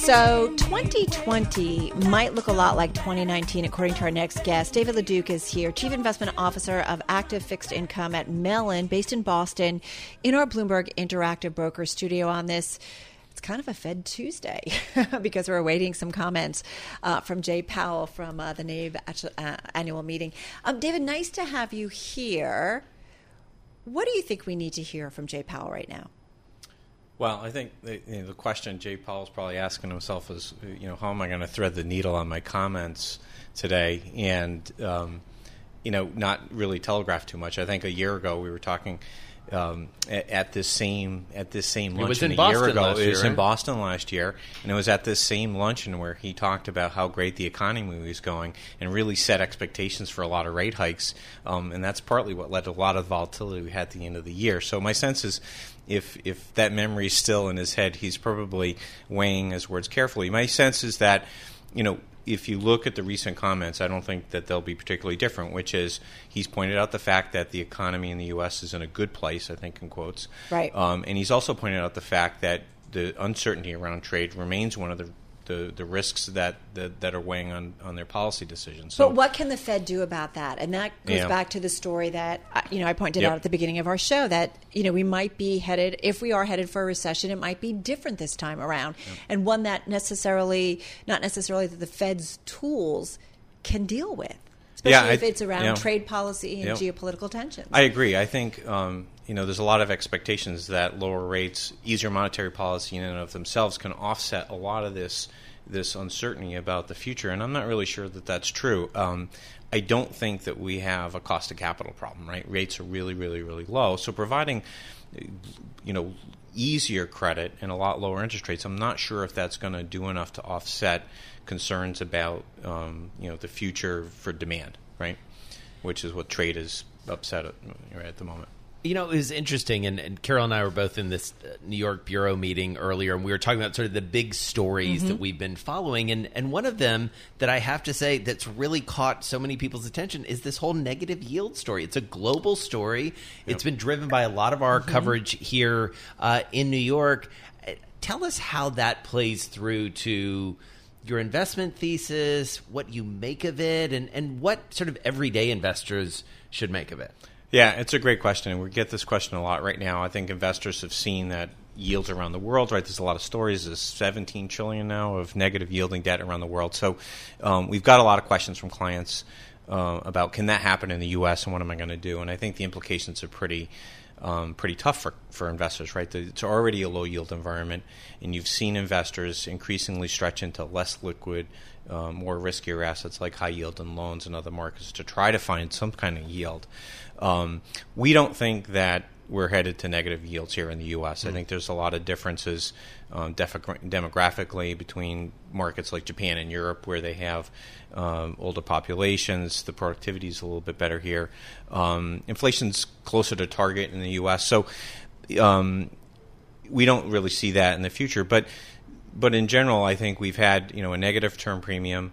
So 2020 might look a lot like 2019, according to our next guest. David Leduc is here, Chief Investment Officer of Active Fixed Income at Mellon, based in Boston, in our Bloomberg Interactive Broker studio on this it's kind of a Fed Tuesday because we're awaiting some comments uh, from Jay Powell from uh, the NABE uh, annual meeting. Um, David, nice to have you here. What do you think we need to hear from Jay Powell right now? Well, I think the, you know, the question Jay Powell's probably asking himself is, you know, how am I going to thread the needle on my comments today, and um, you know, not really telegraph too much. I think a year ago we were talking um, at, at, this same at this same luncheon a Boston year ago. it was year, in Boston last year, and it was at this same luncheon where he talked about how great the economy was going and really set expectations for a lot of rate hikes. Um, and that's partly what led to a lot of volatility we had at the end of the year. So my sense is if if that memory is still in his head, he's probably weighing his words carefully. My sense is that, you know, if you look at the recent comments, I don't think that they'll be particularly different. Which is, he's pointed out the fact that the economy in the U.S. is in a good place. I think in quotes, right? Um, and he's also pointed out the fact that the uncertainty around trade remains one of the the, the risks that, that, that are weighing on, on their policy decisions. So, but what can the Fed do about that? And that goes yeah. back to the story that uh, you know I pointed yep. out at the beginning of our show that you know we might be headed if we are headed for a recession, it might be different this time around, yep. and one that necessarily not necessarily that the Fed's tools can deal with especially yeah, if I, it's around you know, trade policy and yep. geopolitical tensions. I agree. I think um, you know there's a lot of expectations that lower rates, easier monetary policy in and of themselves can offset a lot of this this uncertainty about the future, and I'm not really sure that that's true. Um, I don't think that we have a cost of capital problem, right? Rates are really, really, really low. So providing, you know, easier credit and a lot lower interest rates, I'm not sure if that's going to do enough to offset concerns about, um, you know, the future for demand, right? Which is what trade is upset at, right, at the moment. You know, it was interesting, and, and, Carol and I were both in this uh, New York bureau meeting earlier, and we were talking about sort of the big stories mm-hmm. that we've been following. And, and one of them that I have to say that's really caught so many people's attention is this whole negative yield story. It's a global story, yep. it's been driven by a lot of our mm-hmm. coverage here uh, in New York. Uh, tell us how that plays through to your investment thesis, what you make of it, and, and what sort of everyday investors should make of it. Yeah, it's a great question, and we get this question a lot right now. I think investors have seen that yields around the world, right? There's a lot of stories. There's 17 trillion now of negative yielding debt around the world. So um, we've got a lot of questions from clients uh, about can that happen in the U.S. and what am I going to do? And I think the implications are pretty. Um, pretty tough for, for investors, right? It's already a low yield environment, and you've seen investors increasingly stretch into less liquid, uh, more riskier assets like high yield and loans and other markets to try to find some kind of yield. Um, we don't think that we're headed to negative yields here in the U.S. Mm-hmm. I think there's a lot of differences um, demographically between markets like Japan and Europe, where they have um, older populations. The productivity is a little bit better here. Um, inflation's closer to target in the U.S., so um, we don't really see that in the future. But but in general, I think we've had you know a negative term premium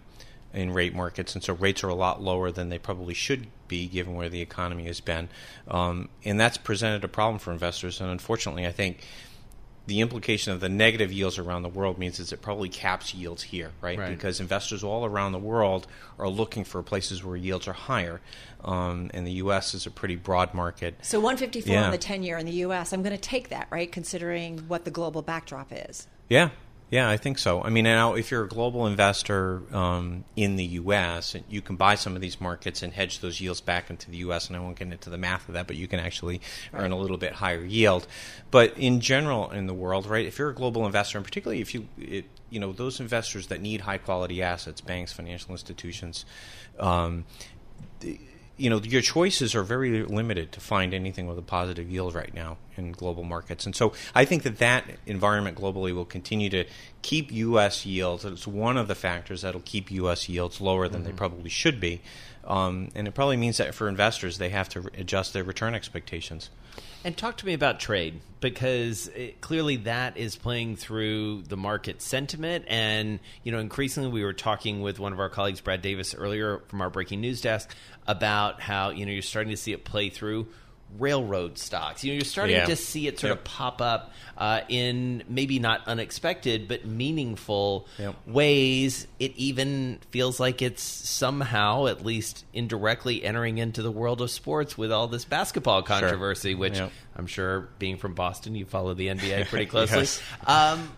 in rate markets, and so rates are a lot lower than they probably should be given where the economy has been. Um, and that's presented a problem for investors. And unfortunately, I think the implication of the negative yields around the world means is it probably caps yields here, right? right. Because investors all around the world are looking for places where yields are higher. Um, and the U.S. is a pretty broad market. So 154 yeah. on the 10 year in the U.S., I'm going to take that, right, considering what the global backdrop is. Yeah, yeah, I think so. I mean, now if you're a global investor um, in the U.S., you can buy some of these markets and hedge those yields back into the U.S. And I won't get into the math of that, but you can actually right. earn a little bit higher yield. But in general, in the world, right, if you're a global investor, and particularly if you, it, you know, those investors that need high quality assets, banks, financial institutions. Um, you know your choices are very limited to find anything with a positive yield right now in global markets, and so I think that that environment globally will continue to keep U.S. yields. It's one of the factors that'll keep U.S. yields lower than mm-hmm. they probably should be, um, and it probably means that for investors they have to adjust their return expectations. And talk to me about trade because it, clearly that is playing through the market sentiment. And, you know, increasingly we were talking with one of our colleagues, Brad Davis, earlier from our breaking news desk about how, you know, you're starting to see it play through railroad stocks. You know, you're starting yeah. to see it sort yep. of pop up uh, in maybe not unexpected but meaningful yep. ways. It even feels like it's somehow, at least indirectly, entering into the world of sports with all this basketball controversy. Sure. Which yep. I'm sure, being from Boston, you follow the NBA pretty closely. yes. um,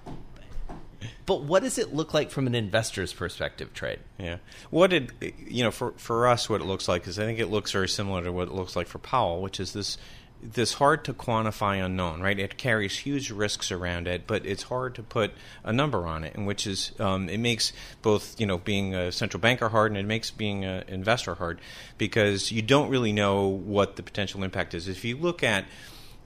but what does it look like from an investor's perspective, trade? Yeah. What did you know for for us what it looks like is I think it looks very similar to what it looks like for Powell, which is this this hard to quantify unknown, right? It carries huge risks around it, but it's hard to put a number on it, and which is um, it makes both you know being a central banker hard, and it makes being an investor hard because you don't really know what the potential impact is. If you look at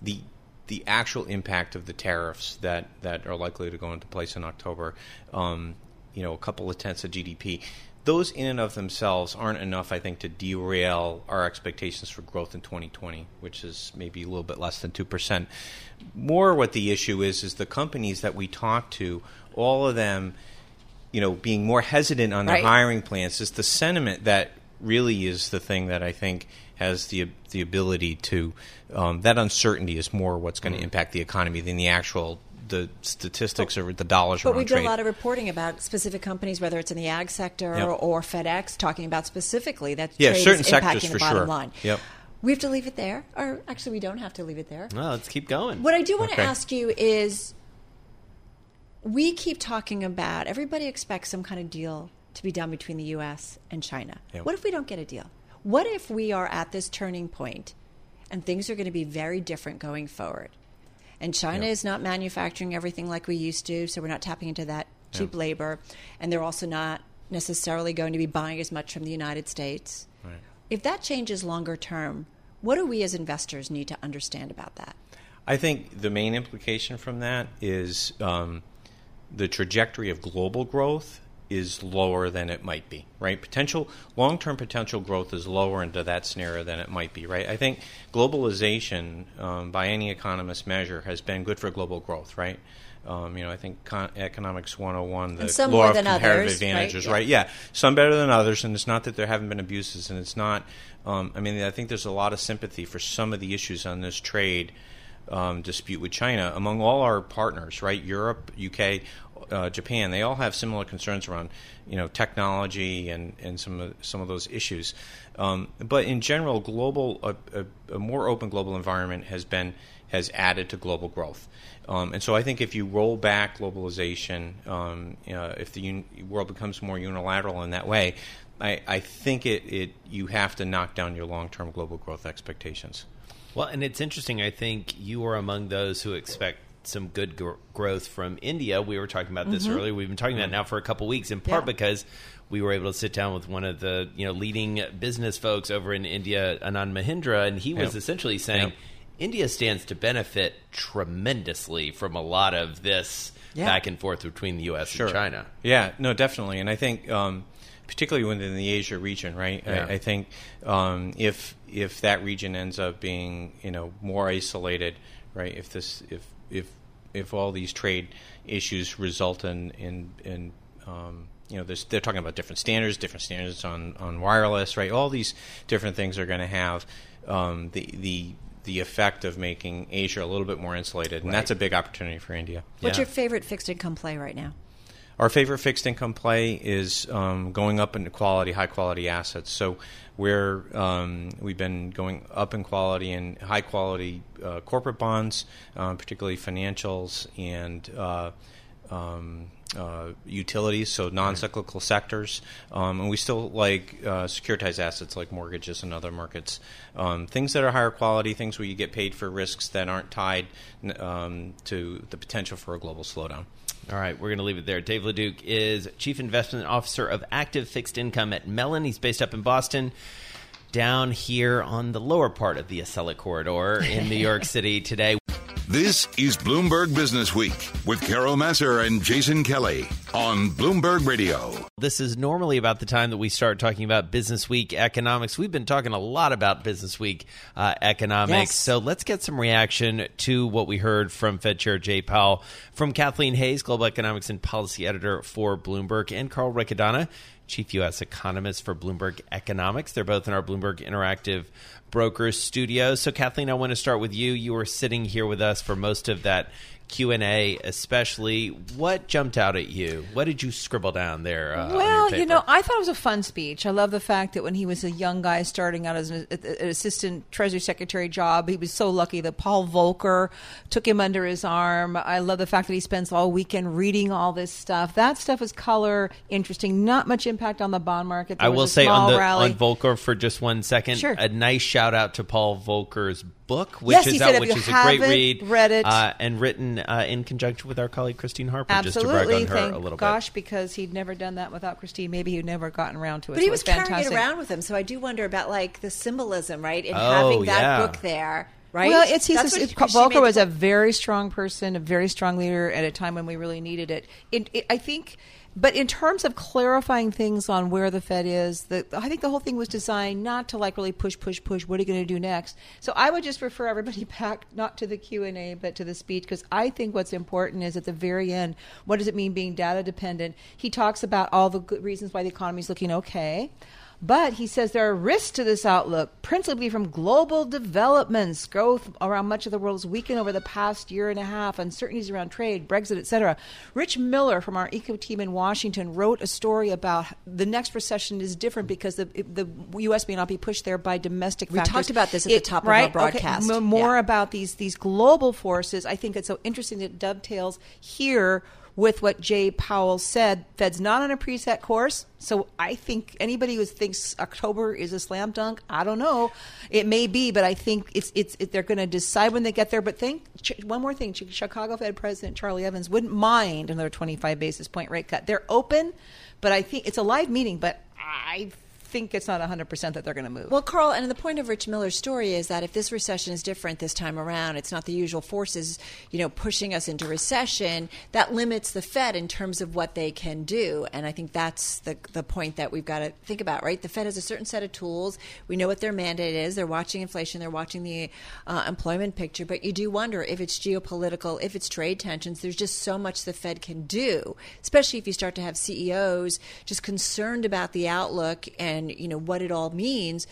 the the actual impact of the tariffs that, that are likely to go into place in October, um, you know, a couple of tenths of GDP, those in and of themselves aren't enough, I think, to derail our expectations for growth in 2020, which is maybe a little bit less than 2%. More what the issue is, is the companies that we talk to, all of them, you know, being more hesitant on their right. hiring plans, is the sentiment that really is the thing that I think has the the ability to um, that uncertainty is more what's going to mm. impact the economy than the actual the statistics or the dollars. But we do a lot of reporting about specific companies, whether it's in the ag sector yep. or FedEx, talking about specifically that yeah, trade certain is sectors impacting for the bottom sure. line. Yep. We have to leave it there, or actually, we don't have to leave it there. No, let's keep going. What I do want okay. to ask you is, we keep talking about everybody expects some kind of deal to be done between the U.S. and China. Yep. What if we don't get a deal? What if we are at this turning point and things are going to be very different going forward? And China is not manufacturing everything like we used to, so we're not tapping into that cheap labor. And they're also not necessarily going to be buying as much from the United States. Right. If that changes longer term, what do we as investors need to understand about that? I think the main implication from that is um, the trajectory of global growth is lower than it might be, right? Potential long term potential growth is lower into that scenario than it might be, right? I think globalization, um, by any economist measure, has been good for global growth, right? Um, you know, I think con- economics 101, the law of comparative others, advantages, right? right? Yeah. yeah. some better than others, and it's not that there haven't been abuses, and it's not. Um, I mean, I think there's a lot of sympathy for some of the issues on this trade. Um, dispute with China among all our partners, right? Europe, UK, uh, Japan, they all have similar concerns around, you know, technology and, and some of, some of those issues. Um, but in general, global a, a, a, more open global environment has been has added to global growth. Um, and so I think if you roll back globalization, um, if the un- world becomes more unilateral in that way, I, I think it, it you have to knock down your long term global growth expectations. Well, and it's interesting. I think you are among those who expect some good gr- growth from India. We were talking about this mm-hmm. earlier. We've been talking about it now for a couple weeks, in part yeah. because we were able to sit down with one of the you know leading business folks over in India, Anand Mahindra, and he was essentially saying India stands to benefit tremendously from a lot of this yeah. back and forth between the U.S. Sure. and China. Yeah, no, definitely, and I think. Um, particularly within the Asia region, right? I, I, think um, if if that region ends up being you know more isolated, right? If this if if if all these trade issues result in in, in um, you know, they're talking about different standards, different standards on, on wireless, right? All these different things are going to have um, the the the effect of making Asia a little bit more insulated, and right. that's a big opportunity for India. What's yeah. your favorite fixed income play right now? Our favorite fixed income play is um, going up into quality, high quality assets. So we're um, we've been going up in quality and high quality uh, corporate bonds, um, particularly financials and. Uh, um, uh, utilities, so non-cyclical sectors, um, and we still like uh, securitized assets like mortgages and other markets. Um, things that are higher quality, things where you get paid for risks that aren't tied um, to the potential for a global slowdown. All right, we're going to leave it there. Dave Leduc is Chief Investment Officer of Active Fixed Income at Mellon. He's based up in Boston. down here on the lower part of the Acela corridor in New York City today. This is Bloomberg Business Week with Carol Massar and Jason Kelly on Bloomberg Radio. This is normally about the time that we start talking about Business Week economics. We've been talking a lot about Business Week uh, economics. Yes. So let's get some reaction to what we heard from Fed Chair Jay Powell, from Kathleen Hays, Global Economics and Policy Editor for Bloomberg, and Carl Riccadonna, Chief U.S. Economist for Bloomberg Economics. They're both in our Bloomberg Interactive Brokers studio. So, Kathleen, I want to start with you. You were sitting here with us for most of that Q and A, especially. What jumped out at you? What did you scribble down there? Uh, well, you know, I thought it was a fun speech. I love the fact that when he was a young guy starting out as an, an assistant Treasury Secretary job, he was so lucky that Paul Volcker took him under his arm. I love the fact that he spends all weekend reading all this stuff. That stuff is color interesting. Not much impact on the bond market. There I will say on the on Volcker for just one second. Sure. A nice shout out to Paul Volcker's book, which Yes, is out, which is a great read, read it- uh, and written uh, in conjunction with our colleague Christine Harper. Absolutely, just to brag on her thank a little gosh, bit. Gosh, because he'd never done that without Christine. Maybe he'd never gotten around to it. But So he it was fantastic. carrying it around with him, so I do wonder about like the symbolism, right, in Oh, having that yeah. book there, right? Well, it's he's a, what it- she Volcker was a very strong person, a very strong leader at a time when we really needed it. It, it. I think, but in terms of clarifying things on where the Fed is, the, I think the whole thing was designed not to like really push, push, push. What are you going to do next? So I would just refer everybody back not to the Q and A, but to the speech because I think what's important is at the very end. What does it mean being data dependent? He talks about all the good reasons why the economy is looking okay. But he says there are risks to this outlook, principally from global developments. Growth around much of the world has weakened over the past year and a half, uncertainties around trade, Brexit, etc. Rich Miller from our eco team in Washington wrote a story about the next recession is different because the, the U.S. may not be pushed there by domestic We factors. talked about this at the top of our right? Okay, broadcast. m- more Yeah. about these these global forces. I think it's so interesting that it dovetails here with what Jay Powell said. Fed's not on a preset course, so I think anybody who thinks October is a slam dunk, I don't know. It may be, but I think it's it's it, they're going to decide when they get there. But think one more thing: Chicago Fed President Charlie Evans wouldn't mind another 25 basis point rate cut. They're open, but I think it's a live meeting. But I think it's not 100 percent that they're going to move. Well, Carl, and the point of Rich Miller's story is that if this recession is different this time around, it's not the usual forces, you know, pushing us into recession. That limits the Fed in terms of what they can do, and I think that's the the point that we've got to think about, right? The Fed has a certain set of tools. We know what their mandate is. They're watching inflation. They're watching the uh, employment picture. But you do wonder if it's geopolitical, if it's trade tensions. There's just so much the Fed can do, especially if you start to have CEOs just concerned about the outlook and you know what it all means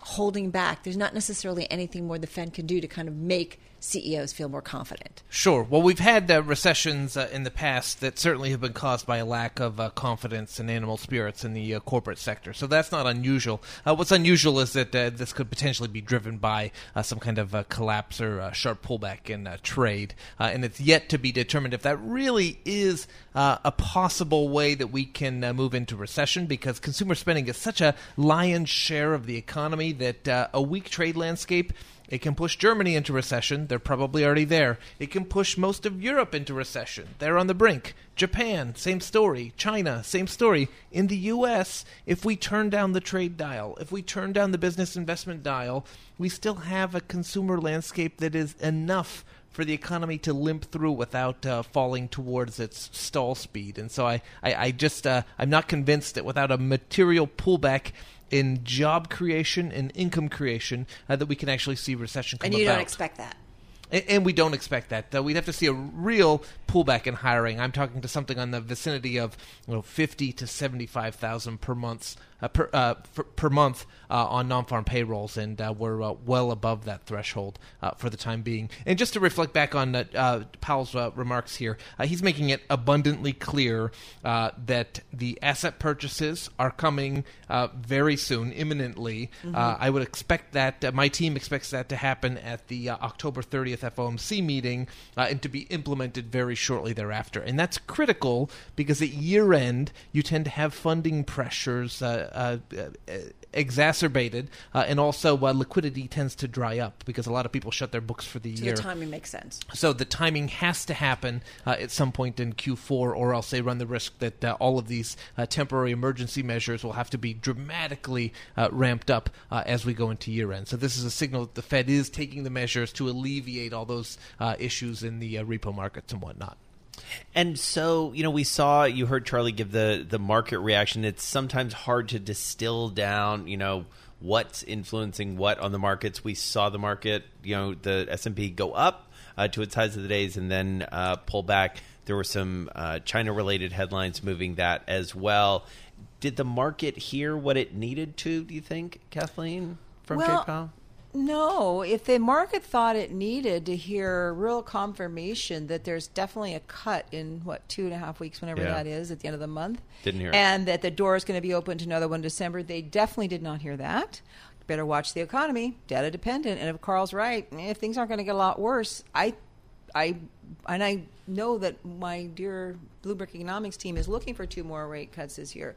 holding back. There's not necessarily anything more the Fed can do to kind of make CEOs feel more confident. Sure. Well, we've had uh, recessions uh, in the past that certainly have been caused by a lack of uh, confidence and animal spirits in the uh, corporate sector. So that's not unusual. Uh, what's unusual is that this could potentially be driven by some kind of collapse or sharp pullback in trade. And it's yet to be determined if that really is a possible way that we can move into recession because consumer spending is such a lion's share of the economy that a weak trade landscape. It can push Germany into recession. They're probably already there. It can push most of Europe into recession. They're on the brink. Japan, same story. China, same story. In the U.S., if we turn down the trade dial, if we turn down the business investment dial, we still have a consumer landscape that is enough for the economy to limp through without uh, falling towards its stall speed. And so I, I, I just, uh, I'm not convinced that without a material pullback in job creation and income creation uh, that we can actually see recession come And you about. don't expect that. And, we don't expect that. Uh, we'd have to see a real pullback in hiring. I'm talking to something on the vicinity of you know, 50 to 75 thousand per month uh, per uh, for, per month uh, on non-farm payrolls, and uh, we're uh, well above that threshold uh, for the time being. And just to reflect back on Powell's uh, remarks here, uh, he's making it abundantly clear uh, that the asset purchases are coming uh, very soon, imminently. Uh, I would expect that uh, my team expects that to happen at the uh, October 30th FOMC meeting uh, and to be implemented very shortly thereafter. And that's critical because at year end you tend to have funding pressures. Uh, uh, uh, exacerbated, uh, and also uh, liquidity tends to dry up because a lot of people shut their books for the So year. the timing makes sense. So the timing has to happen uh, at some point in Q4, or else they run the risk that uh, all of these uh, temporary emergency measures will have to be dramatically uh, ramped up uh, as we go into year end. So this is a signal that the Fed is taking the measures to alleviate all those uh, issues in the uh, repo markets and whatnot. And so, you know, we saw you heard Charlie give the the market reaction. It's sometimes hard to distill down, you know, what's influencing what on the markets. We saw the market, you know, the S and P go up uh, to its highs of the days and then uh, pull back. There were some uh, China related headlines moving that as well. Did the market hear what it needed to? Do you think, Kathleen from Well, Powell? No, if the market thought it needed to hear real confirmation that there's definitely a cut in what two and a half weeks, whenever Yeah. that is, at the end of the month, Didn't hear it. and that the door is going to be open to another one in December, they definitely did not hear that. Better watch the economy, data dependent, and if Carl's right, if things aren't going to get a lot worse, I, I, and I know that my dear Bloomberg economics team is looking for two more rate cuts this year.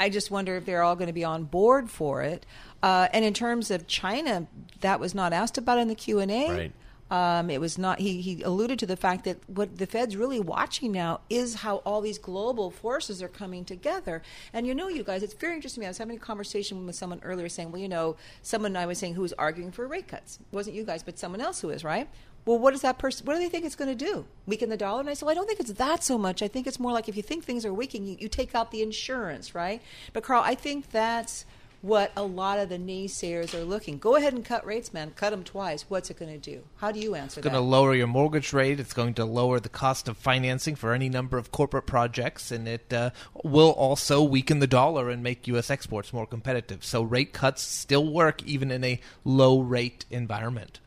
I just wonder if they're all going to be on board for it. Uh, and in terms of China, that was not asked about in the Q and A. Right. Um, it was not. He he alluded to the fact that what the Fed's really watching now is how all these global forces are coming together. And you know, you guys, it's very interesting. to me. I was having a conversation with someone earlier, saying, "Well, you know, someone I was saying who was arguing for rate cuts it wasn't you guys, but someone else who is right." Well, what does that person? What do they think it's going to do? Weaken the dollar? And I said, well, I don't think it's that so much. I think it's more like if you think things are weakening, you, you take out the insurance, right? But Carl, I think that's what a lot of the naysayers are looking. Go ahead and cut rates, man. Cut them twice. What's it going to do? How do you answer It's going that? to lower your mortgage rate. It's going to lower the cost of financing for any number of corporate projects, and it uh, will also weaken the dollar and make U.S. exports more competitive. So rate cuts still work even in a low rate environment.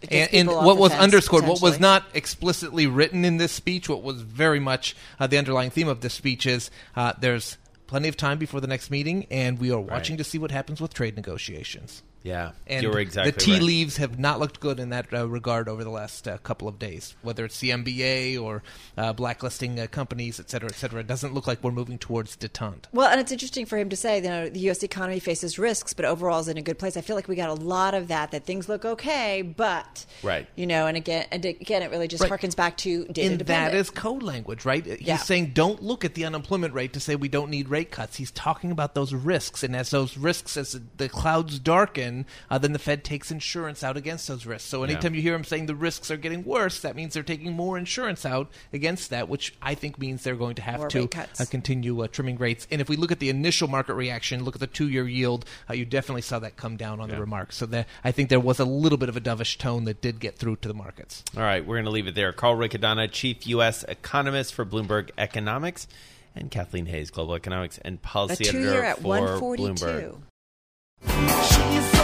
It gets And, and what was fence, underscored, what was not explicitly written in this speech, what was very much uh, the underlying theme of this speech is uh, there's plenty of time before the next meeting, and we are watching Right. to see what happens with trade negotiations. Yeah, And you were exactly the tea right. leaves have not looked good in that uh, regard over the last uh, couple of days. Whether it's the NBA or uh, blacklisting uh, companies, et cetera, et cetera, it doesn't look like we're moving towards detente. Well, and it's interesting for him to say, you know, the U.S. economy faces risks, but overall is in a good place. I feel like we got a lot of that, that things look okay, but, Right. you know, and again, and again, it really just Right. harkens back to data And that dependent. code language, right? He's Yeah. saying don't look at the unemployment rate to say we don't need rate cuts. He's talking about those risks, and as those risks, as the clouds darken, uh, then the Fed takes insurance out against those risks. So anytime you hear him saying the risks are getting worse, that means they're taking more insurance out against that, which I think means they're going to have More to uh, continue uh, trimming rates. And if we look at the initial market reaction, look at the two-year yield, uh, you definitely saw that come down on the remarks. So that, I think there was a little bit of a dovish tone that did get through to the markets. All right, we're going to leave it there. Carl Riccadonna, Chief U.S. Economist for Bloomberg Economics, and Kathleen Hays, Global Economics and Policy two Editor year at for 142. Bloomberg.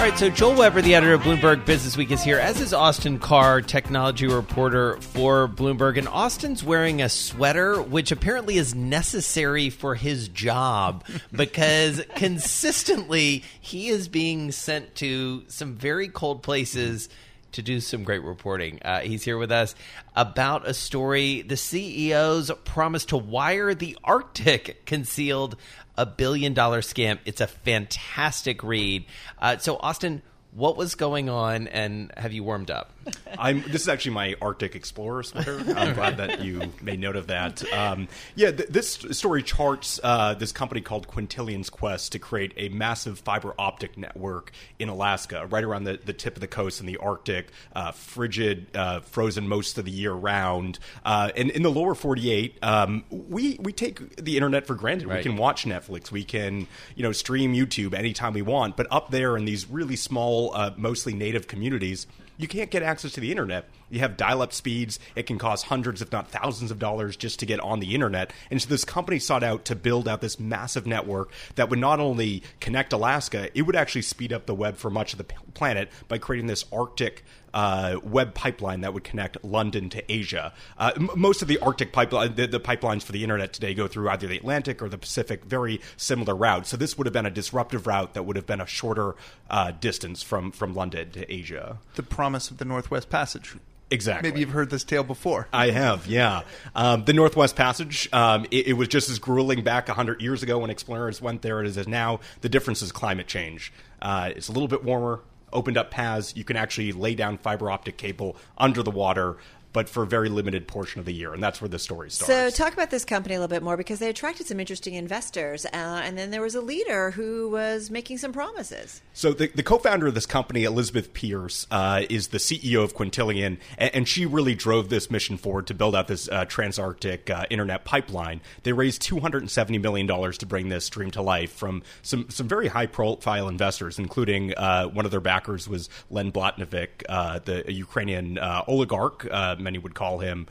All right, so Joel Weber, the editor of Bloomberg Business Week, is here, as is Austin Carr, technology reporter for Bloomberg. And Austin's wearing a sweater, which apparently is necessary for his job because consistently he is being sent to some very cold places to do some great reporting. Uh, he's here with us about a story. The CEOs promised to wire the Arctic concealed a billion dollar scam. It's a fantastic read. Uh, so, Austin, what was going on and have you warmed up? I'm, this is actually my Arctic Explorer sweater. I'm glad that you made note of that. Um, yeah, th- this story charts uh, this company called Quintillion's quest to create a massive fiber optic network in Alaska, right around the, the tip of the coast in the Arctic, uh, frigid, uh, frozen most of the year round. Uh, and in the lower 48, um, we we take the internet for granted. Right. We can watch Netflix, we can you know stream YouTube anytime we want. But up there in these really small, uh, mostly native communities you can't get access to the internet. You have dial up speeds. It can cost hundreds, if not thousands of dollars just to get on the internet. And so this company sought out to build out this massive network that would not only connect Alaska, it would actually speed up the web for much of the planet by creating this Arctic uh, web pipeline that would connect London to Asia. Uh, m- most of the Arctic pipeline, the, the pipelines for the internet today go through either the Atlantic or the Pacific, very similar route. So this would have been a disruptive route that would have been a shorter uh, distance from, from London to Asia. the promise of the Northwest Passage. Exactly. Maybe you've heard this tale before. I have, yeah. Um, the Northwest Passage, um, it, it was just as grueling back 100 years ago when explorers went there as it is now. The difference is climate change. Uh, it's a little bit warmer, opened up paths. You can actually lay down fiber optic cable under the water. But for a very limited portion of the year, and that's where the story starts. So, talk about this company a little bit more because they attracted some interesting investors, uh, and then there was a leader who was making some promises. So the, the co-founder of this company, Elizabeth Pierce, uh, is the CEO of Quintillion, and, and, she really drove this mission forward to build out this uh, transarctic uh, internet pipeline. They raised two hundred and seventy million dollars to bring this dream to life from some some very high-profile investors, including uh, one of their backers was Len Blavatnik, uh, the Ukrainian uh, oligarch, many would call him,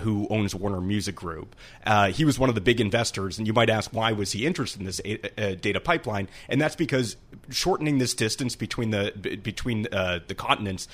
who owns Warner Music Group. he was one of the big investors, and you might ask why was he interested in this a- data pipeline, and that's because shortening this distance between the between uh, the continents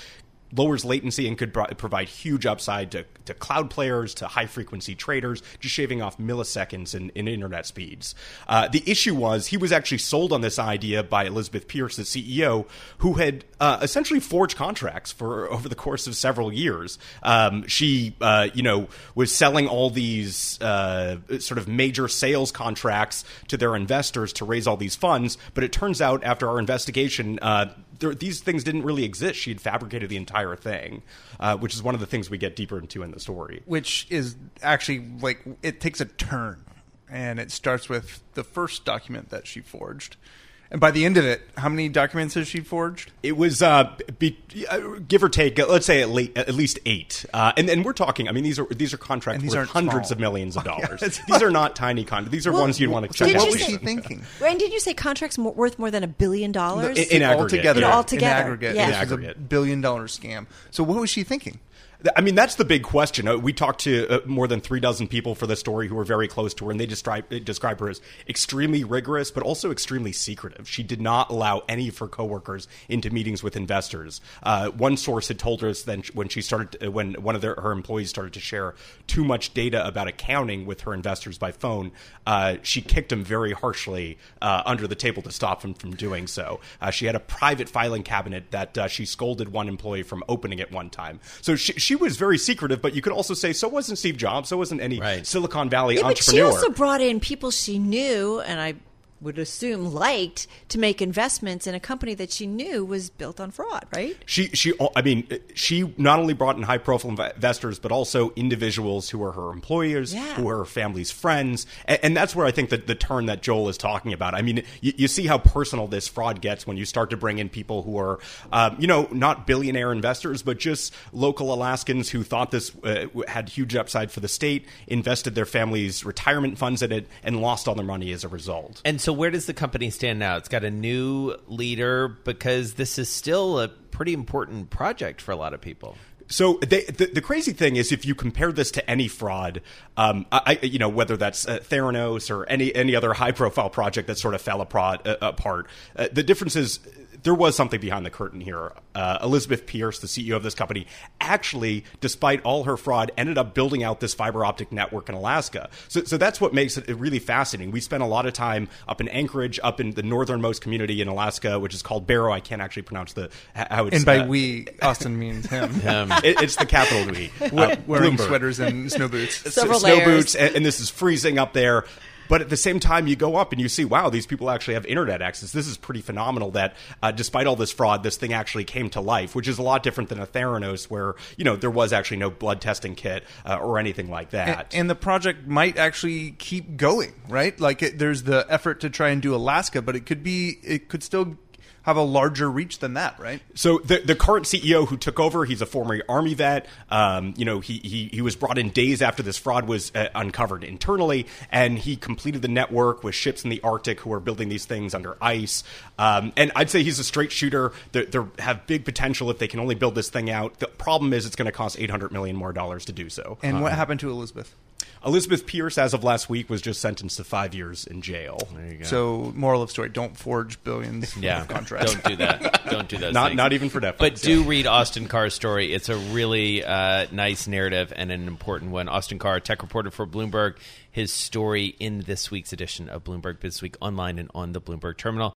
lowers latency and could provide huge upside to, to cloud players, to high frequency traders, just shaving off milliseconds in, in internet speeds. Uh, the issue was he was actually sold on this idea by Elizabeth Pierce, the CEO, who had uh, essentially forged contracts for over the course of several years. Um, she, uh, you know, was selling all these uh, sort of major sales contracts to their investors to raise all these funds, but it turns out after our investigation, uh, there, these things didn't really exist. She had fabricated the entire thing, uh, which is one of the things we get deeper into in the story. Which is actually like it takes a turn, and it starts with the first document that she forged, and by the end of it, how many documents has she forged? It was uh, be, uh, give or take, uh, let's say at, le- at least eight. Uh, and and we're talking. I mean, these are these are contracts these worth hundreds small. of millions of dollars. these are not tiny contracts. These are Well, ones you'd want to check. Did what was she thinking? And did you say contracts mo- worth more than a billion dollars? In- in aggregate, altogether, yeah. Altogether, in aggregate, yeah. this In was a aggregate. billion dollar scam. So what was she thinking? I mean, that's the big question. Uh, We talked to uh, more than three dozen people for the story who were very close to her, and they describe describe her as extremely rigorous, but also extremely secretive. She did not allow any of her coworkers into meetings with investors. Uh, one source had told us then when she started, when one of their, her employees started to share too much data about accounting with her investors by phone, uh, she kicked him very harshly uh, under the table to stop him from doing so. Uh, she had a private filing cabinet that she scolded one employee from opening at one time. So she, she was very secretive, but you could also say so wasn't Steve Jobs, so wasn't any Right. Silicon Valley Yeah, but she also brought in people she knew, and I would assume liked to make investments in a company that she knew was built on fraud, right? She, she, I mean, she not only brought in high profile investors, but also individuals who were her employers, Yeah. who were her family's friends. And, and that's where I think that the turn that Joel is talking about. I mean, you, you see how personal this fraud gets when you start to bring in people who are, um, you know, not billionaire investors, but just local Alaskans who thought this uh, had huge upside for the state, invested their family's retirement funds in it, and lost all their money as a result. And so, where does the company stand now? It's got a new leader because this is still a pretty important project for a lot of people. So they, the, the crazy thing is, if you compare this to any fraud, um, I- you know whether that's uh, Theranos or any any other high profile project that sort of fell apart, uh, apart uh, the difference is there was something behind the curtain here. Uh, Elizabeth Pierce, the CEO of this company, actually, despite all her fraud, ended up building out this fiber optic network in Alaska. So, so that's what makes it really fascinating. We spent a lot of time up in Anchorage, up in the northernmost community in Alaska, which is called Barrow. I can't actually pronounce the how it's And by uh, we, Austin means him. it, it's the capital we. Uh, Wearing Bloomberg. sweaters and snow boots. S- Several snow layers. boots, and, and this is freezing up there. But at the same time, you go up and you see, wow, these people actually have internet access. This is pretty phenomenal. That uh, despite all this fraud, this thing actually came to life, which is a lot different than a Theranos, where you know there was actually no blood testing kit uh, or anything like And, that. and the project might actually keep going, right? Like it, there's the effort to try and do Alaska, but it could be, it could still have a larger reach than that, right? So the the current CEO who took over, he's a former army vet. Um, you know, he, he he was brought in days after this fraud was uh, uncovered internally, and he completed the network with ships in the Arctic who are building these things under ice. Um, and I'd say he's a straight shooter. They they have big potential if they can only build this thing out. The problem is it's going to cost eight hundred million more dollars to do so. And what happened to Elizabeth? Elizabeth Pierce, as of last week, was just sentenced to five years in jail. There you go. So, moral of story: don't forge billions Yeah, of contracts. don't do that. Don't do that. Not things. not even for Netflix. But do read Austin Carr's story. It's a really uh, nice narrative and an important one. Austin Carr, tech reporter for Bloomberg, his story in this week's edition of Bloomberg Businessweek online and on the Bloomberg terminal.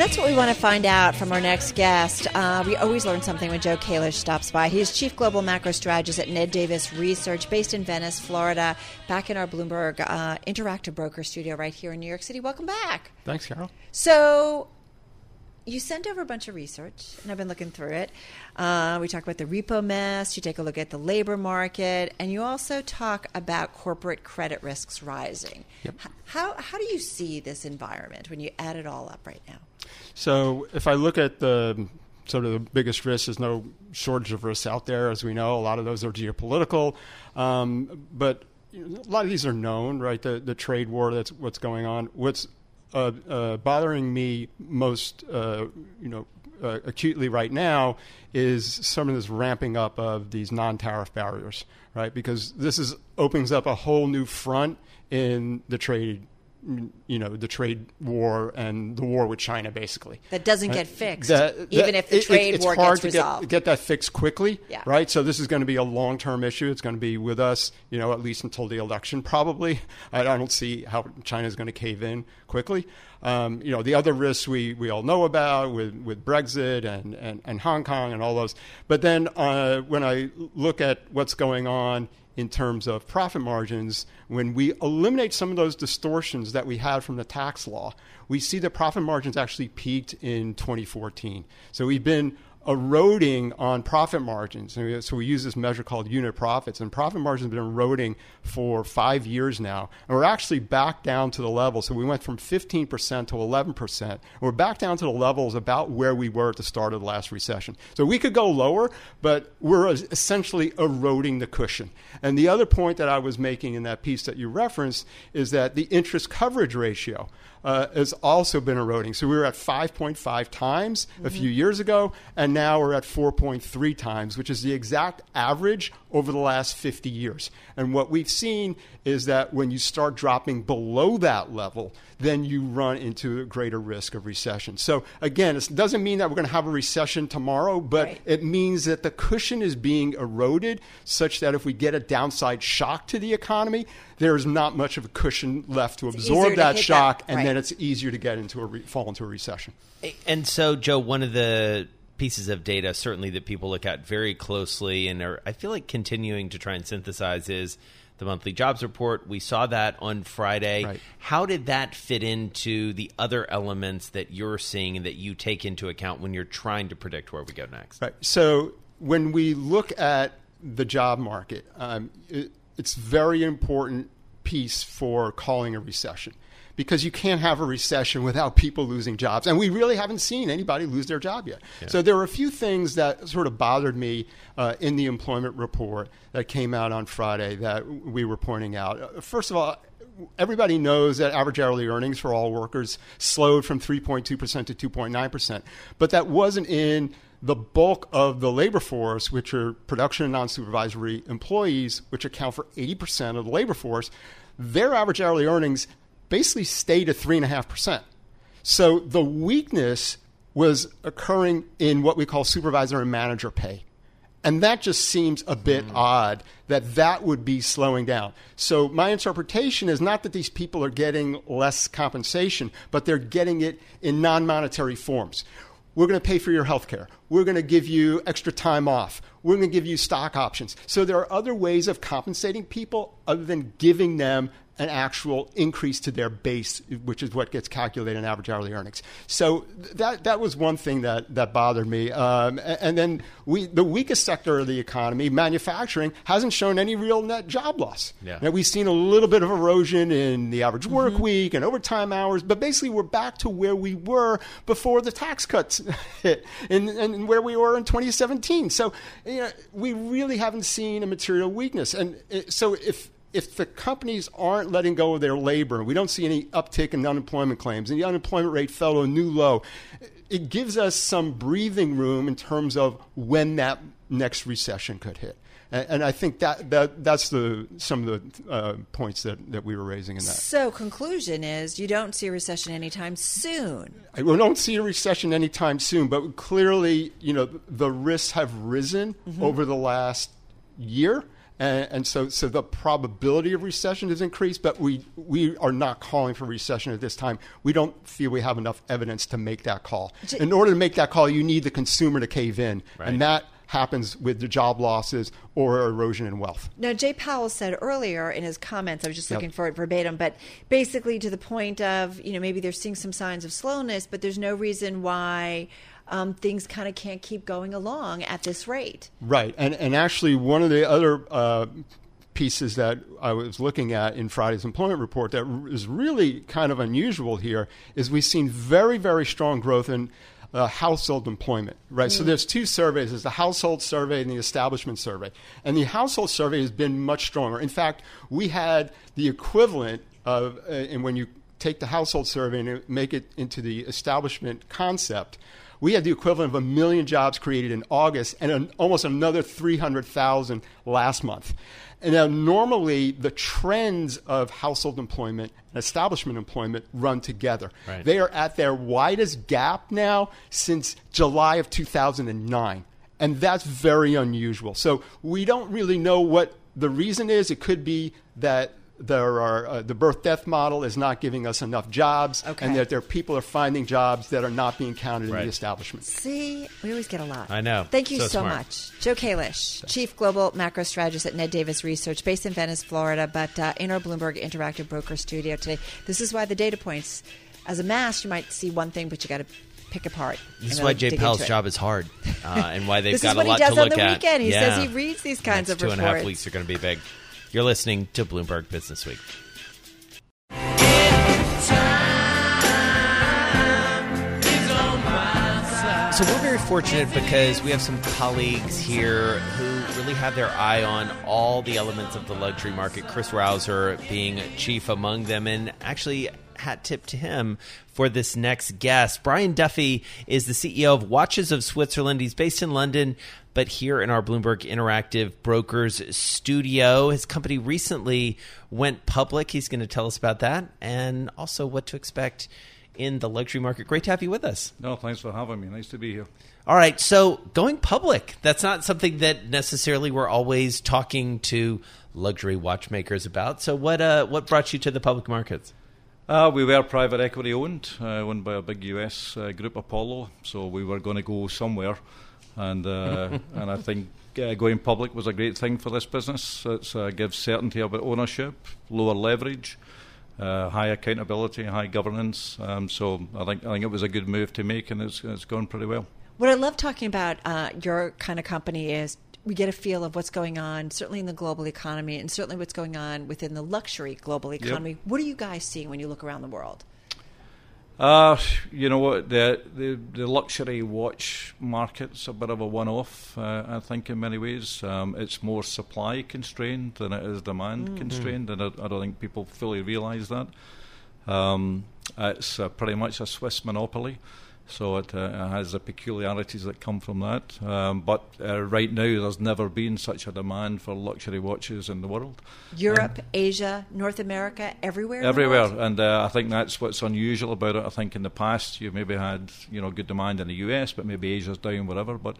And that's what we want to find out from our next guest. Uh, we always learn something when Joe Kalish stops by. He's Chief Global Macro Strategist at Ned Davis Research, based in Venice, Florida, back in our Bloomberg uh, Interactive Broker studio right here in New York City. Welcome back. Thanks, Carol. So, you sent over a bunch of research, and I've been looking through it. Uh, we talk about the repo mess, you take a look at the labor market, and you also talk about corporate credit risks rising. Yep. How, how do you see this environment when you add it all up right now? So if I look at the sort of the biggest risks, there's no shortage of risks out there, as we know. A lot of those are geopolitical, um, but a lot of these are known, right? The the trade war that's what's going on. What's uh, uh, bothering me most, uh, you know, uh, acutely right now is some of this ramping up of these non-tariff barriers, right? Because this is opens up a whole new front in the trade you know the trade war and the war with China, basically. That doesn't get fixed, That- even if the it- trade it's war gets resolved. Get, get that fixed quickly, Yeah. right? So this is going to be a long-term issue. It's going to be with us, you know, at least until the election, probably. I, I don't see how China is going to cave in quickly. Um, you know, the other risks we, we all know about with, with Brexit and, and, and Hong Kong and all those. But then uh, when I look at what's going on in terms of profit margins, when we eliminate some of those distortions that we had from the tax law, we see that profit margins actually peaked in 2014. So we've been eroding on profit margins. So we use this measure called unit profits, and profit margins have been eroding for five years now. And we're actually back down to the level. So we went from 15% to 11%. We're back down to the levels about where we were at the start of the last recession. So we could go lower, but we're essentially eroding the cushion. And the other point that I was making in that piece that you referenced is that the interest coverage ratio uh, has also been eroding. So we were at 5.5 times a few years ago, and now we're at 4.3 times, which is the exact average over the last 50 years. And what we've seen is that when you start dropping below that level, then you run into a greater risk of recession. So again, it doesn't mean that we're going to have a recession tomorrow, but Right. it means that the cushion is being eroded such that if we get a downside shock to the economy, there's not much of a cushion left to easier absorb that hit shock, that, and then it's easier to get into a re- fall into a recession. And so, Joe, one of the pieces of data certainly that people look at very closely and are, I feel like, continuing to try and synthesize is the monthly jobs report. We saw that on Friday. Right. How did that fit into the other elements that you're seeing and that you take into account when you're trying to predict where we go next? Right. So when we look at the job market, um, it, it's very important piece for calling a recession because you can't have a recession without people losing jobs, and we really haven't seen anybody lose their job yet. So there were a few things that sort of bothered me uh, in the employment report that came out on Friday that we were pointing out. Uh, First of all everybody knows that average hourly earnings for all workers slowed from 3.2% to 2.9%, but that wasn't in the bulk of the labor force, which are production and non supervisory employees, which account for 80% of the labor force. Their average hourly earnings basically stayed at 3.5%. So the weakness was occurring in what we call supervisor and manager pay. And that just seems a bit hmm. odd that that would be slowing down. So my interpretation is not that these people are getting less compensation, but they're getting it in non-monetary forms. We're going to pay for your health care. We're going to give you extra time off. We're going to give you stock options. So there are other ways of compensating people other than giving them an actual increase to their base, which is what gets calculated in average hourly earnings. So that that was one thing that, that bothered me. Um, a- and then we the weakest sector of the economy, manufacturing, hasn't shown any real net job loss. Yeah. Now, we've seen a little bit of erosion in the average work week and overtime hours, but basically we're back to where we were before the tax cuts hit and, and where we were in 2017. So you know, we really haven't seen a material weakness. And uh, so if if the companies aren't letting go of their labor, we don't see any uptick in unemployment claims, and the unemployment rate fell to a new low, it gives us some breathing room in terms of when that next recession could hit. And, and I think that, that that's the some of the uh, points that, that we were raising in that. So, conclusion is you don't see a recession anytime soon. We don't see a recession anytime soon, but clearly, you know, the risks have risen over the last year, And, and so, so the probability of recession has increased, but we, we are not calling for recession at this time. We don't feel we have enough evidence to make that call. In order to make that call, you need the consumer to cave in. Right. And that happens with the job losses or erosion in wealth. Now, Jay Powell said earlier in his comments, I was just Yep. looking for it verbatim, but basically to the point of, you know, maybe they're seeing some signs of slowness, but there's no reason why um, things kind of can't keep going along at this rate. Right, and and actually one of the other uh, pieces that I was looking at in Friday's employment report that r- is really kind of unusual here is we've seen very very strong growth in. Uh, household employment, right? So there's two surveys: there's the household survey and the establishment survey. And the household survey has been much stronger. In fact, we had the equivalent of, uh, and when you take the household survey and make it into the establishment concept, we had the equivalent of a million jobs created in August and an, almost another 300,000 last month. And now, normally, the trends of household employment and establishment employment run together. Right. They are at their widest gap now since July of 2009. And that's very unusual. So, we don't really know what the reason is. It could be that there are, uh, the birth death model is not giving us enough jobs, Okay. and that there people are finding jobs that are not being counted in the establishment. See, we always get a lot. I know. Thank you So so, much. Joe Kalish, Chief Global Macro Strategist at Ned Davis Research, based in Venice, Florida, but uh, in our Bloomberg Interactive Broker studio today. This is why the data points, as a mass, you might see one thing, but you got to pick apart. This is why Jay dig Powell's job is hard, uh, and why they've got a lot to look at. This is what he does on the at. weekend. He Yeah. says he reads these kinds Next of two and a half reports. weeks are going to be big. You're listening to Bloomberg Business Week. So we're very fortunate because we have some colleagues here who have their eye on all the elements of the luxury market. Chris Rovzar being chief among them, and actually hat tip to him for this next guest. Brian Duffy is the CEO of Watches of Switzerland. He's based in London, but here in our Bloomberg Interactive Brokers studio. His company recently went public. He's going to tell us about that and also what to expect in the luxury market. Great to have you with us. No, thanks for having me. Nice to be here. All right, so going public, that's not something that necessarily we're always talking to luxury watchmakers about. So what uh, what brought you to the public markets? Uh, we were private equity owned, uh, owned by a big US uh, group, Apollo. So we were going to go somewhere, and uh, and I think uh, going public was a great thing for this business. It uh, gives certainty about ownership, lower leverage, uh, high accountability, high governance. Um, so I think I think it was a good move to make, and it's it's gone pretty well. What I love talking about uh, your kind of company is we get a feel of what's going on, certainly in the global economy, and certainly what's going on within the luxury global economy. What are you guys seeing when you look around the world? Uh, you know what the, the the luxury watch market's a bit of a one-off. Uh, I think in many ways, um, it's more supply constrained than it is demand constrained, and I, I don't think people fully realise that. Um, it's uh, pretty much a Swiss monopoly, so it, uh, has the peculiarities that come from that. Um, but uh, right now, there's never been such a demand for luxury watches in the world. Europe, Asia, North America, everywhere. Everywhere, and uh, I think that's what's unusual about it. I think in the past you maybe had you know good demand in the US, but maybe Asia's down, whatever. But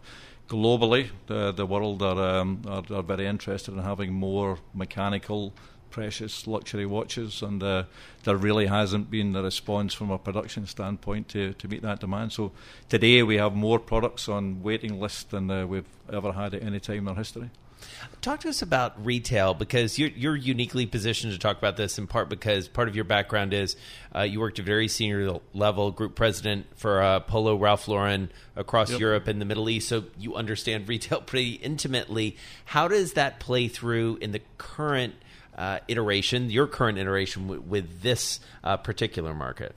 globally, the the world are, um, are are very interested in having more mechanical, precious luxury watches, and uh, there really hasn't been the response from a production standpoint to to meet that demand. So today we have more products on waiting list than uh, we've ever had at any time in our history. Talk to us about retail because you're, you're uniquely positioned to talk about this in part because part of your background is uh, you worked at a very senior level, group president for uh, Polo Ralph Lauren across Yep. Europe and the Middle East, so you understand retail pretty intimately. How does that play through in the current uh, iteration, your current iteration w- with this uh, particular market?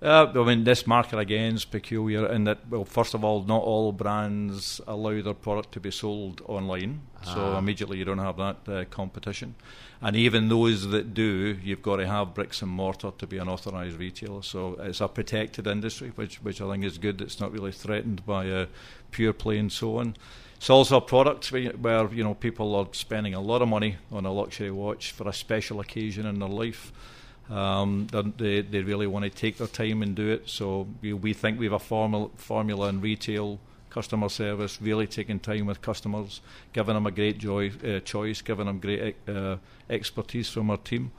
Uh, I mean, this market again is peculiar in that, well, first of all, not all brands allow their product to be sold online. So immediately you don't have that uh, competition. And even those that do, you've got to have bricks and mortar to be an authorised retailer. So it's a protected industry, which, which I think is good. It's not really threatened by uh, pure play and so on. It's also a product where, you know people are spending a lot of money on a luxury watch for a special occasion in their life. Um, they, they really want to take their time and do it. So we, we think we have a formula, formula in retail customer service, really taking time with customers, giving them a great joy, uh, choice, giving them great uh, expertise from our team.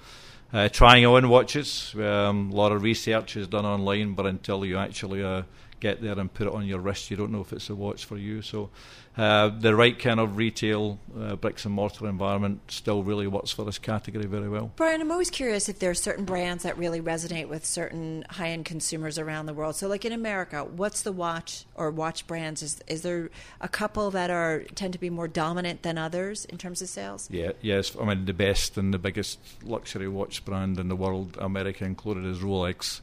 Uh, trying on watches, um, a lot of research is done online, but until you actually uh, get there and put it on your wrist, you don't know if it's a watch for you. So, uh, the right kind of retail uh, bricks and mortar environment still really works for this category very well. Brian, I'm always curious if there are certain brands that really resonate with certain high end consumers around the world. So, like in America, what's the watch or watch brands? Is, is there a couple that are tend to be more dominant than others in terms of sales? Yeah, yes. I mean, the best and the biggest luxury watch brand in the world, America included, is Rolex.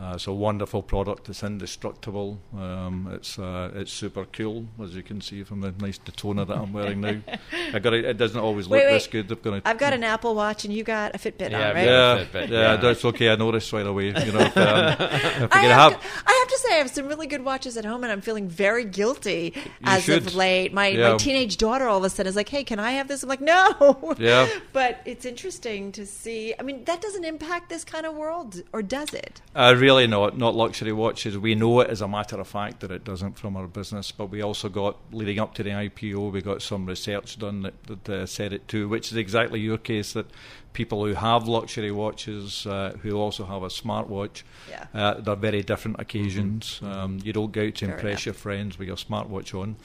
Uh, it's a wonderful product. It's indestructible. Um, it's uh, it's super cool, as you can see from the nice Daytona that I'm wearing now. I got it. It doesn't always look Wait, wait. this good. I've got, a, I've got an Apple Watch and you got a Fitbit Yeah, on, right? yeah, Fitbit, yeah, yeah. that's okay. I noticed right away. You know, if, um, if I I can have, have, I have to say, I have some really good watches at home, and I'm feeling very guilty as should. of late. My Yeah. my teenage daughter all of a sudden is like, "Hey, can I have this?" I'm like, "No." Yeah. But it's interesting to see. I mean, that doesn't impact this kind of world, or does it? Uh, really not, not luxury watches. We know it as a matter of fact that it doesn't from our business, but we also got, leading up to the IPO, we got some research done that, that uh, said it too, which is exactly your case that people who have luxury watches, uh, who also have a smartwatch, Yeah. uh, they're very different occasions. Um, you don't go out to Fair impress enough. your friends with your smartwatch on.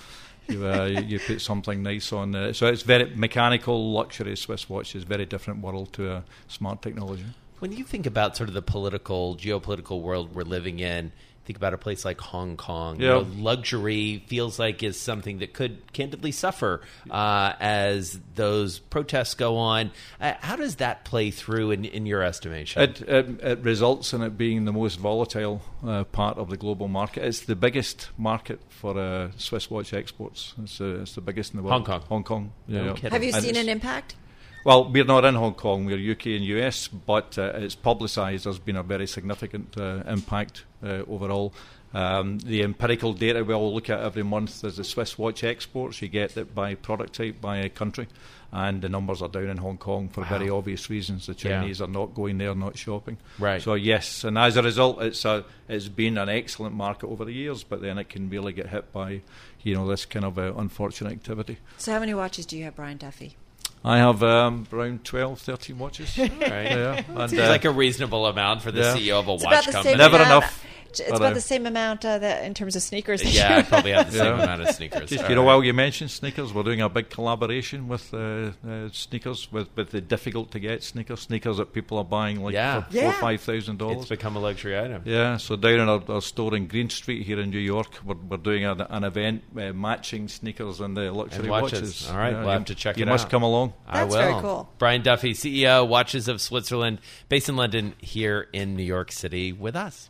You, uh, you, you put something nice on. Uh, so it's very mechanical luxury Swiss watch is very different world to a smart technology. When you think about sort of the political, geopolitical world we're living in, think about a place like Hong Kong. You know, luxury feels like is something that could candidly suffer uh, as those protests go on. Uh, how does that play through in, in your estimation? It, it, it results in it being the most volatile uh, part of the global market. It's the biggest market for uh, Swiss watch exports. It's, uh, it's the biggest in the world. Hong Kong. Hong Kong. Yeah. No yeah. Have you And seen it's- an impact? Well, we're not in Hong Kong. We're UK and US, but uh, it's publicised. There's been a very significant uh, impact uh, overall. Um, the empirical data we all look at every month is the Swiss watch exports. You get that by product type, by country, and the numbers are down in Hong Kong for very obvious reasons. The Yeah. Chinese are not going there, not shopping. Right. So yes, and as a result, it's a it's been an excellent market over the years, but then it can really get hit by, you know, this kind of uh, unfortunate activity. So, how many watches do you have, Brian Duffy? I have um, around 12, 13 watches. right? yeah, and, Seems uh, like a reasonable amount for the yeah. CEO of a It's watch company. Never enough, It's but, about uh, the same amount uh, that in terms of sneakers. yeah, I probably have the same Yeah. amount of sneakers. Just, All you know, right. while you mentioned sneakers, we're doing a big collaboration with uh, uh, sneakers, with, with the difficult to get sneakers, sneakers that people are buying like Yeah. for four Yeah. or five thousand it's become a luxury item. Yeah, so down in our, our store in Greene Street here in New York, we're, we're doing an, an event uh, matching sneakers and the luxury And watches. All right, Yeah, we'll you- have to check You it must out. come along. I That's will. very cool. Brian Duffy, CEO, Watches of Switzerland, based in London, here in New York City with us.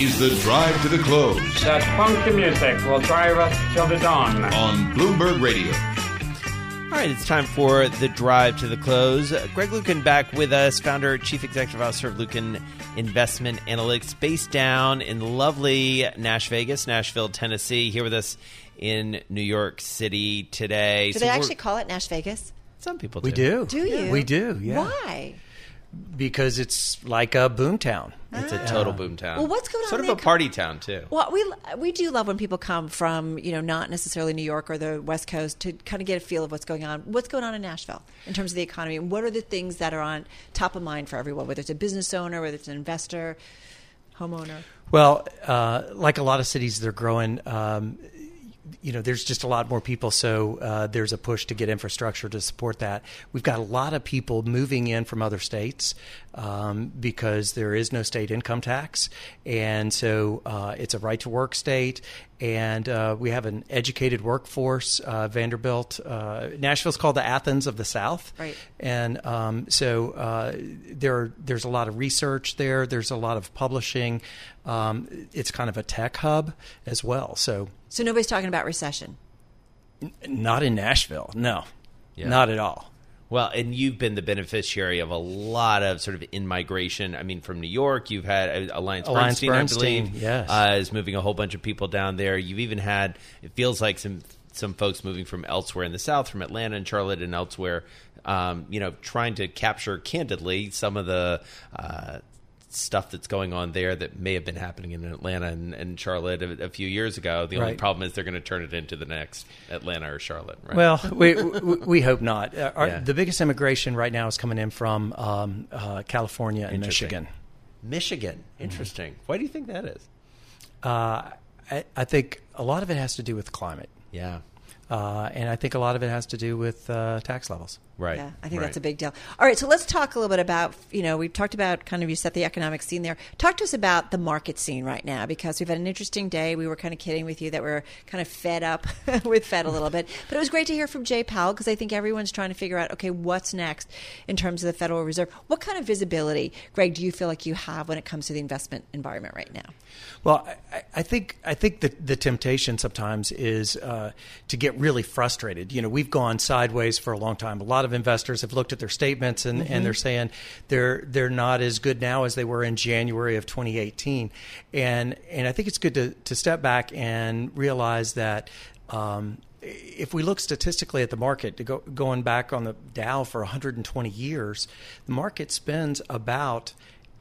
Is the drive to the close That funky music will drive us till the dawn. on Bloomberg Radio. All right, it's time for the drive to the close. Greg Luken back with us, founder, chief executive officer of Luken Investment Analytics, based down in lovely Nash Vegas, Nashville, Tennessee. Here with us in New York City today. Do So they actually call it Nash Vegas? Some people do. We do. Do you? We do, yeah. Why? Because it's like a boomtown. It's a total boom town. Well, what's going on Sort of there? a party town too. Well, we we do love when people come from you know not necessarily New York or the West Coast to kind of get a feel of what's going on. What's going on in Nashville in terms of the economy, and what are the things that are on top of mind for everyone, whether it's a business owner, whether it's an investor, homeowner. Well, uh, like a lot of cities, they're growing. Um, you know, there's just a lot more people, so uh, there's a push to get infrastructure to support that. We've got a lot of people moving in from other states um, because there is no state income tax, and so uh, it's a right to work state. And uh, we have an educated workforce. Uh, Vanderbilt, uh, Nashville's called the Athens of the South, Right. and um, so uh, there, there's a lot of research there. There's a lot of publishing. Um, it's kind of a tech hub as well. So So nobody's talking about recession. Not in Nashville. No, Yeah. not at all. Well, and you've been the beneficiary of a lot of sort of in migration. I mean, from New York, you've had uh, Alliance, Alliance Bernstein, Bernstein, I believe, yes. uh, is moving a whole bunch of people down there. You've even had it feels like some some folks moving from elsewhere in the South, from Atlanta and Charlotte and elsewhere. Um, you know, trying to capture candidly some of the. Uh, Stuff that's going on there that may have been happening in Atlanta and, and Charlotte a, a few years ago. The only problem is they're going to turn it into the next Atlanta or Charlotte. Right? Well, we, we we hope not. Uh, our, Yeah. The biggest immigration right now is coming in from um, uh, California and Michigan. Michigan, interesting. Why do you think that is? Uh, I, I think a lot of it has to do with climate. Yeah. Uh, and I think a lot of it has to do with uh, tax levels. Right. Yeah, I think that's a big deal. All right, so let's talk a little bit about, you know, we've talked about kind of you set the economic scene there. Talk to us about the market scene right now because we've had an interesting day. We were kind of kidding with you that we're kind of fed up with Fed a little bit. But it was great to hear from Jay Powell because I think everyone's trying to figure out, okay, what's next in terms of the Federal Reserve. What kind of visibility, Greg, do you feel like you have when it comes to the investment environment right now? Well, I, I think I think the the temptation sometimes is uh, to get really frustrated. You know, we've gone sideways for a long time. A lot of investors have looked at their statements and, Mhm. and they're saying they're they're not as good now as they were in January of 2018. And and I think it's good to to step back and realize that. Um, if we look statistically at the market, go, going back on the Dow for 120 years, the market spends about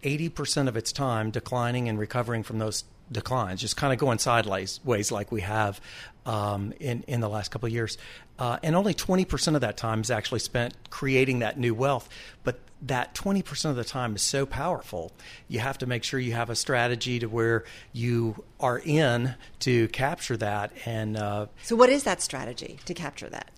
80% of its time declining and recovering from those declines, just kind of going sideways ways like we have um, in, in the last couple of years. Uh, and only 20% of that time is actually spent creating that new wealth. But that 20% of the time is so powerful. You have to make sure you have a strategy to where you are in to capture that. And uh, So, what is that strategy to capture that?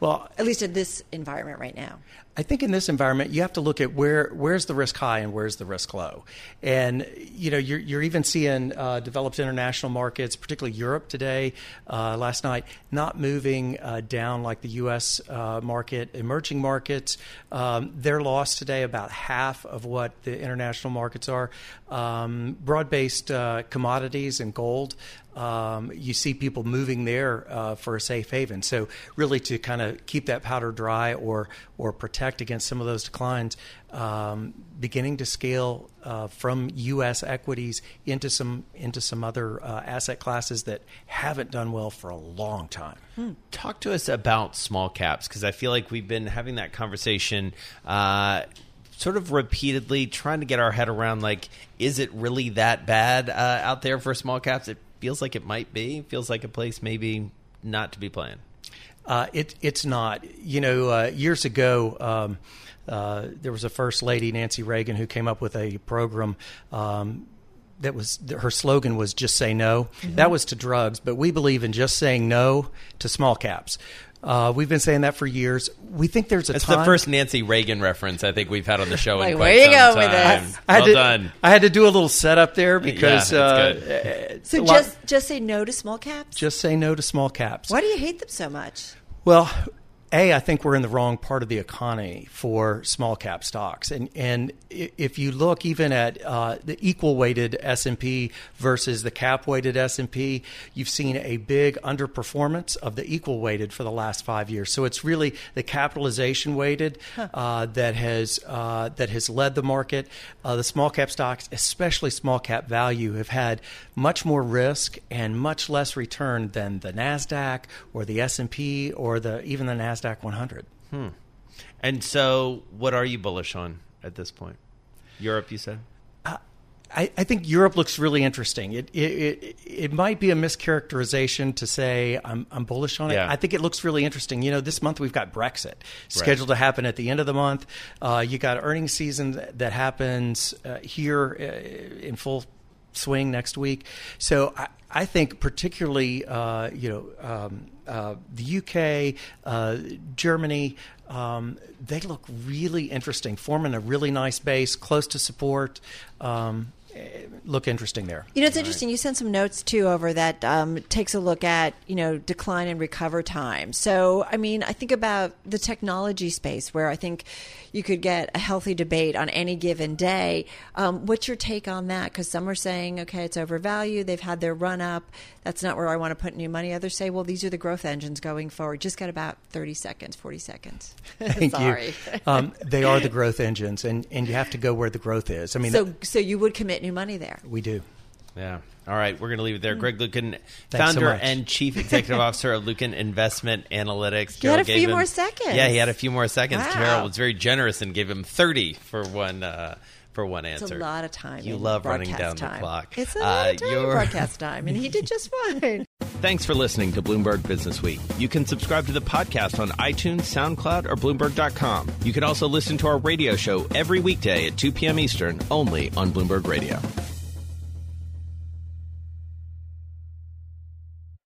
Well, at least in this environment right now. I think in this environment, you have to look at where where's the risk high and where's the risk low, and you know you're, you're even seeing uh, developed international markets, particularly Europe today, uh, last night, not moving uh, down like the U.S. Uh, market. Emerging markets, um, they're lost today about half of what the international markets are. Um, broad-based uh, commodities and gold. Um, you see people moving there uh, for a safe haven. So really, to kind of keep that powder dry or or protect against some of those declines, um, beginning to scale uh, from U.S. equities into some into some other uh, asset classes that haven't done well for a long time. Talk to us about small caps because I feel like we've been having that conversation. Uh, Sort of repeatedly trying to get our head around, like, is it really that bad uh, out there for small caps? It feels like it might be. Feels like a place maybe not to be playing. Uh, it, it's not. You know, uh, years ago, um, uh, there was a first lady, Nancy Reagan, who came up with a program. Um, that was her slogan was just say no. Mm-hmm. That was to drugs, but we believe in just saying no to small caps. Uh, we've been saying that for years. We think there's a It's time. the first Nancy Reagan reference I think we've had on the show Like, in where quite you some going with time. this? I had well to, done. I had to do a little setup there because Yeah, uh, that's uh, So a lot- just just say no to small caps. just say no to small caps. Why do you hate them so much? Well, a, I think we're in the wrong part of the economy for small cap stocks, and and if you look even at uh, the equal weighted S and P versus the cap weighted S and P, you've seen a big underperformance of the equal weighted for the last five years. So it's really the capitalization weighted uh, that has uh, that has led the market. Uh, the small cap stocks, especially small cap value, have had much more risk and much less return than the Nasdaq or the S and P or the even the Nasdaq 100. Hmm. And so, what are you bullish on at this point? Europe, you said. I, I think Europe looks really interesting. It, it it it might be a mischaracterization to say I'm I'm bullish on it. Yeah. I think it looks really interesting. You know, this month we've got Brexit scheduled to happen at the end of the month. Uh, you got earnings season that, that happens uh, here uh, in full swing next week. So I, I think particularly uh, you know um, uh, the UK, uh, Germany. Um, they look really interesting, forming a really nice base, close to support. Um, look interesting there. You know, it's interesting. You sent some notes too over that um, takes a look at you know decline and recover time. So, I mean, I think about the technology space where I think you could get a healthy debate on any given day. Um, what's your take on that? Because some are saying, okay, it's overvalued. They've had their run up. That's not where I want to put new money. Others say, well, these are the growth engines going forward. Just got about 30 seconds, 40 seconds. Thank Sorry. you. Um, they are the growth engines, and, and you have to go where the growth is. I mean, so, so you would commit new money there. we do. Yeah. All right, we're going to leave it there. Greg Luken, so founder much. and chief executive officer of Luken Investment Analytics. He had Carol a few him- more seconds. Yeah, he had a few more seconds. Wow. Carol was very generous and gave him thirty for one uh, for one It's answer. a lot of time. You love running down time. the clock. It's a Uh, lot of time in you're- broadcast time, and he did just fine. Thanks for listening to Bloomberg Business Week. You can subscribe to the podcast on iTunes, SoundCloud, or Bloomberg.com. You can also listen to our radio show every weekday at 2 p.m. Eastern, only on Bloomberg Radio.